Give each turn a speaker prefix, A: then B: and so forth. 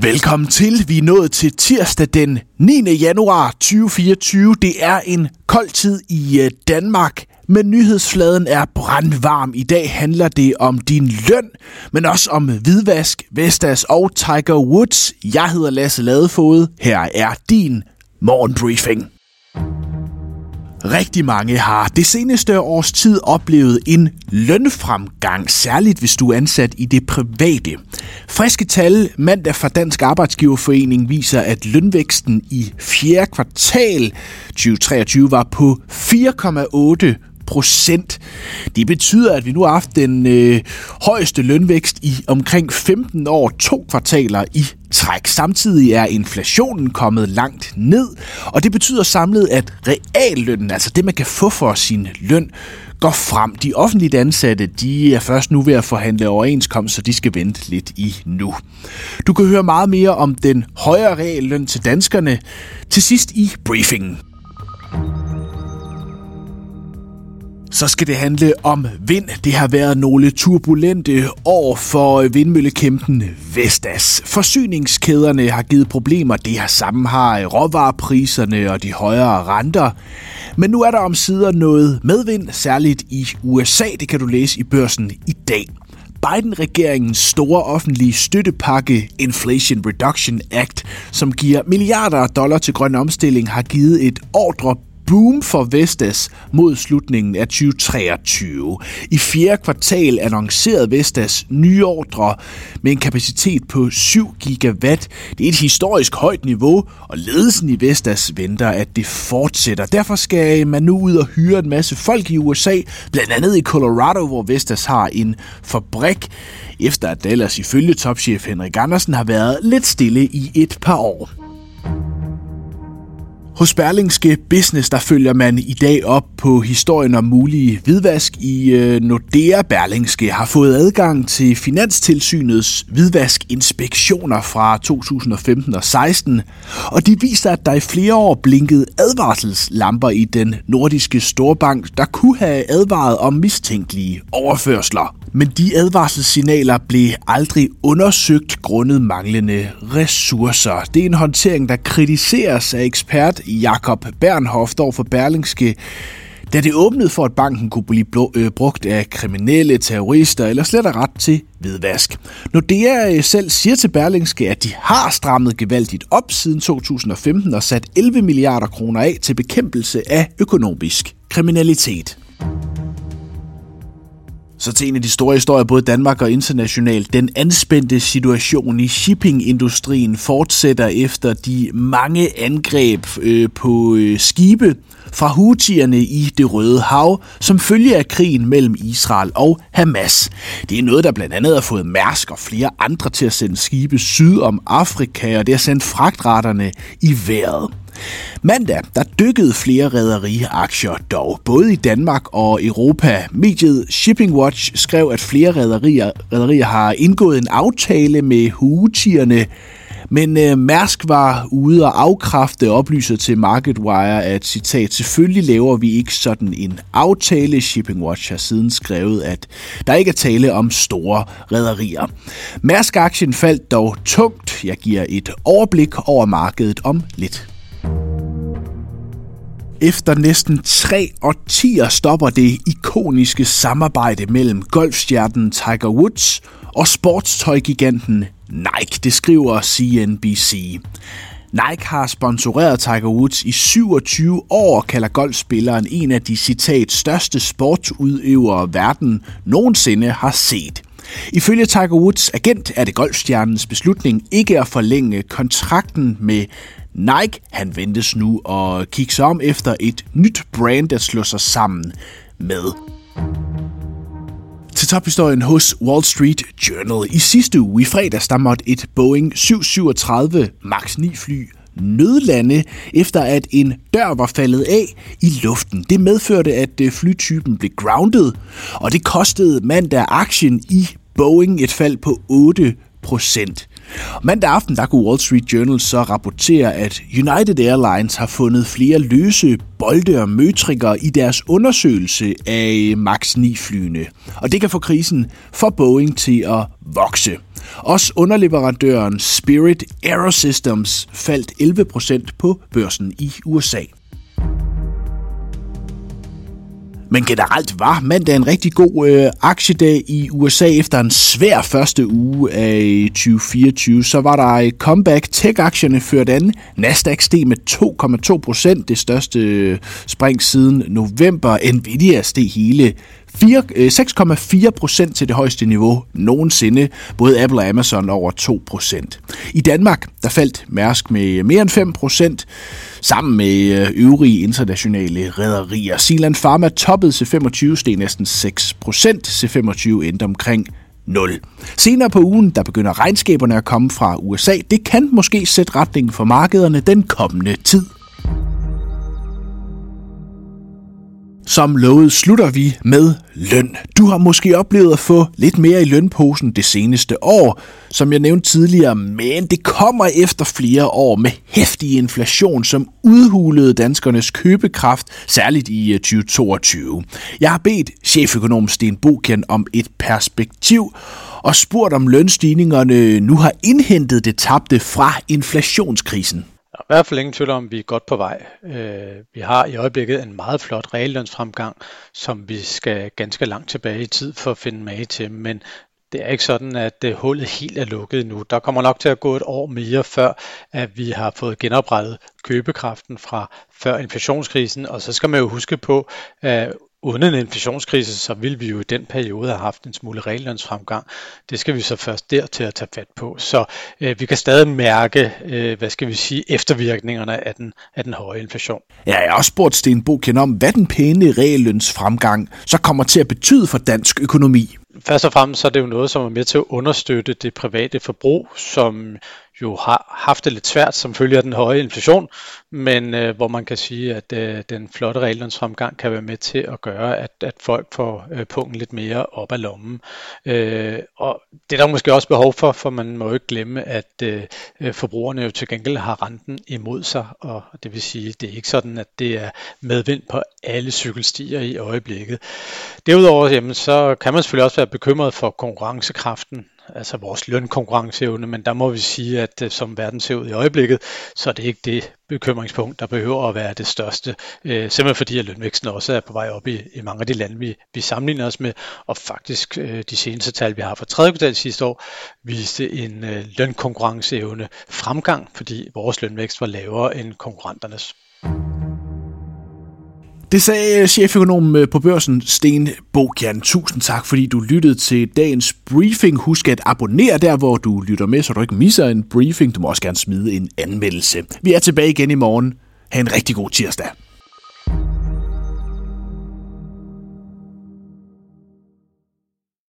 A: Velkommen til. Vi er nået til tirsdag den 9. januar 2024. Det er en kold tid i øh, Danmark, men nyhedsfladen er brandvarm. I dag handler det om din løn, men også om hvidvask, Vestas og Tiger Woods. Jeg hedder Lasse Ladefod. Her er din morgenbriefing. Rigtig mange har det seneste års tid oplevet en lønfremgang, særligt hvis du er ansat i det private. Friske tal mandag fra Dansk Arbejdsgiverforening viser, at lønvæksten i fjerde kvartal 2023 var på 4,8 procent. Det betyder, at vi nu har haft den øh, højeste lønvækst i omkring 15 år, to kvartaler i træk. Samtidig er inflationen kommet langt ned, og det betyder samlet, at reallønnen, altså det man kan få for sin løn, går frem. De offentligt ansatte, de er først nu ved at forhandle overenskomst, så de skal vente lidt i nu. Du kan høre meget mere om den højere realløn til danskerne til sidst i briefingen. Så skal det handle om vind. Det har været nogle turbulente år for vindmøllekæmpen Vestas. Forsyningskæderne har givet problemer. Det har sammen har råvarepriserne og de højere renter. Men nu er der om sider noget medvind, særligt i USA. Det kan du læse i børsen i dag. Biden-regeringens store offentlige støttepakke Inflation Reduction Act, som giver milliarder af dollar til grøn omstilling, har givet et ordre boom for Vestas mod slutningen af 2023. I fjerde kvartal annoncerede Vestas nye ordre med en kapacitet på 7 gigawatt. Det er et historisk højt niveau, og ledelsen i Vestas venter, at det fortsætter. Derfor skal man nu ud og hyre en masse folk i USA, blandt andet i Colorado, hvor Vestas har en fabrik, efter at Dallas ifølge topchef Henrik Andersen har været lidt stille i et par år. Hos Berlingske Business der følger man i dag op på historien om mulig hvidvask i øh, Nordea. Berlingske har fået adgang til Finanstilsynets hvidvaskinspektioner fra 2015 og 16, og de viser, at der i flere år blinkede advarselslamper i den nordiske storbank, der kunne have advaret om mistænkelige overførsler. Men de advarselssignaler blev aldrig undersøgt grundet manglende ressourcer. Det er en håndtering, der kritiseres af ekspert Jakob Bernhoff over for Berlingske, da det åbnede for, at banken kunne blive øh, brugt af kriminelle, terrorister eller slet ret til hvidvask. Nordea øh, selv siger til Berlingske, at de har strammet gevaldigt op siden 2015 og sat 11 milliarder kroner af til bekæmpelse af økonomisk kriminalitet. Så til en af de store historier, både Danmark og internationalt. Den anspændte situation i shippingindustrien fortsætter efter de mange angreb øh, på øh, skibe fra Houthierne i det Røde Hav, som følge af krigen mellem Israel og Hamas. Det er noget, der blandt andet har fået Mærsk og flere andre til at sende skibe syd om Afrika, og det har sendt fragtraterne i vejret. Mandag der dykkede flere rædderiaktier dog, både i Danmark og Europa. Mediet Shipping Watch skrev, at flere rædderier, rædderier har indgået en aftale med hugetierne, men øh, Mærsk var ude og afkræfte oplyser til MarketWire, at citat, selvfølgelig laver vi ikke sådan en aftale. Shipping Watch har siden skrevet, at der ikke er tale om store rædderier. Mærsk-aktien faldt dog tungt. Jeg giver et overblik over markedet om lidt. Efter næsten tre årtier stopper det ikoniske samarbejde mellem golfstjernen Tiger Woods og sportstøjgiganten Nike, det skriver CNBC. Nike har sponsoreret Tiger Woods i 27 år og kalder golfspilleren en af de citat største sportsudøvere verden nogensinde har set. Ifølge Tiger Woods agent er det golfstjernens beslutning ikke at forlænge kontrakten med Nike. Han ventes nu at kigge sig om efter et nyt brand, der slå sig sammen med til tophistorien hos Wall Street Journal. I sidste uge i fredags, der måtte et Boeing 737 MAX 9 fly nødlande, efter at en dør var faldet af i luften. Det medførte, at øh, flytypen blev grounded, og det kostede mandag aktien i Boeing et fald på 8 procent. Mandag aften der kunne Wall Street Journal så rapportere, at United Airlines har fundet flere løse bolde og møtrikker i deres undersøgelse af MAX 9-flyene. Og det kan få krisen for Boeing til at vokse. Også underleverandøren Spirit Aerosystems faldt 11% på børsen i USA. Men generelt var mandag en rigtig god øh, aktiedag i USA efter en svær første uge af 2024. Så var der et comeback. Tech-aktierne førte an. Nasdaq steg med 2,2 procent, det største øh, spring siden november. Nvidia steg hele 6,4 øh, procent til det højeste niveau nogensinde. Både Apple og Amazon over 2 procent. I Danmark der faldt Mærsk med mere end 5 procent sammen med øh, øvrige internationale rædderier. Sealand Pharma toppede C25 steg næsten 6 procent. C25 endte omkring 0. Senere på ugen, der begynder regnskaberne at komme fra USA. Det kan måske sætte retningen for markederne den kommende tid. Som lovet slutter vi med løn. Du har måske oplevet at få lidt mere i lønposen det seneste år, som jeg nævnte tidligere, men det kommer efter flere år med hæftig inflation, som udhulede danskernes købekraft, særligt i øh, 2022. Jeg har bedt cheføkonom Sten Bokian om et perspektiv og spurgt om lønstigningerne øh, nu har indhentet det tabte fra inflationskrisen.
B: Der er i hvert fald ingen tvivl om, at vi er godt på vej. Øh, vi har i øjeblikket en meget flot reallønsfremgang, som vi skal ganske langt tilbage i tid for at finde mage til, men det er ikke sådan, at øh, hullet helt er lukket nu. Der kommer nok til at gå et år mere, før at vi har fået genoprettet købekraften fra før inflationskrisen, og så skal man jo huske på, at Uden en inflationskrise, så ville vi jo i den periode have haft en smule reallønsfremgang. Det skal vi så først der til at tage fat på. Så øh, vi kan stadig mærke, øh, hvad skal vi sige, eftervirkningerne af den, af den høje inflation.
A: Ja, jeg har også spurgt Sten Boken om, hvad den pæne reallønsfremgang så kommer til at betyde for dansk økonomi.
B: Først og fremmest så er det jo noget, som er med til at understøtte det private forbrug, som jo har haft det lidt svært som følge af den høje inflation, men øh, hvor man kan sige, at øh, den flotte reallønsfremgang kan være med til at gøre, at, at folk får øh, punkten lidt mere op ad lommen. Øh, og det er der måske også behov for, for man må jo ikke glemme, at øh, forbrugerne jo til gengæld har renten imod sig, og det vil sige, det er ikke sådan, at det er medvind på alle cykelstier i øjeblikket. Derudover jamen, så kan man selvfølgelig også være bekymret for konkurrencekraften altså vores lønkonkurrenceevne, men der må vi sige, at øh, som verden ser ud i øjeblikket, så er det ikke det bekymringspunkt, der behøver at være det største, øh, simpelthen fordi at lønvæksten også er på vej op i, i mange af de lande, vi, vi sammenligner os med, og faktisk øh, de seneste tal, vi har fra tredje kvartal sidste år, viste en øh, lønkonkurrenceevne fremgang, fordi vores lønvækst var lavere end konkurrenternes.
A: Det sagde øh, cheføkonom øh, på børsen, Sten Bogjern. Tusind tak, fordi du lyttede til dagens briefing. Husk at abonnere der, hvor du lytter med, så du ikke misser en briefing. Du må også gerne smide en anmeldelse. Vi er tilbage igen i morgen. Ha' en rigtig god tirsdag.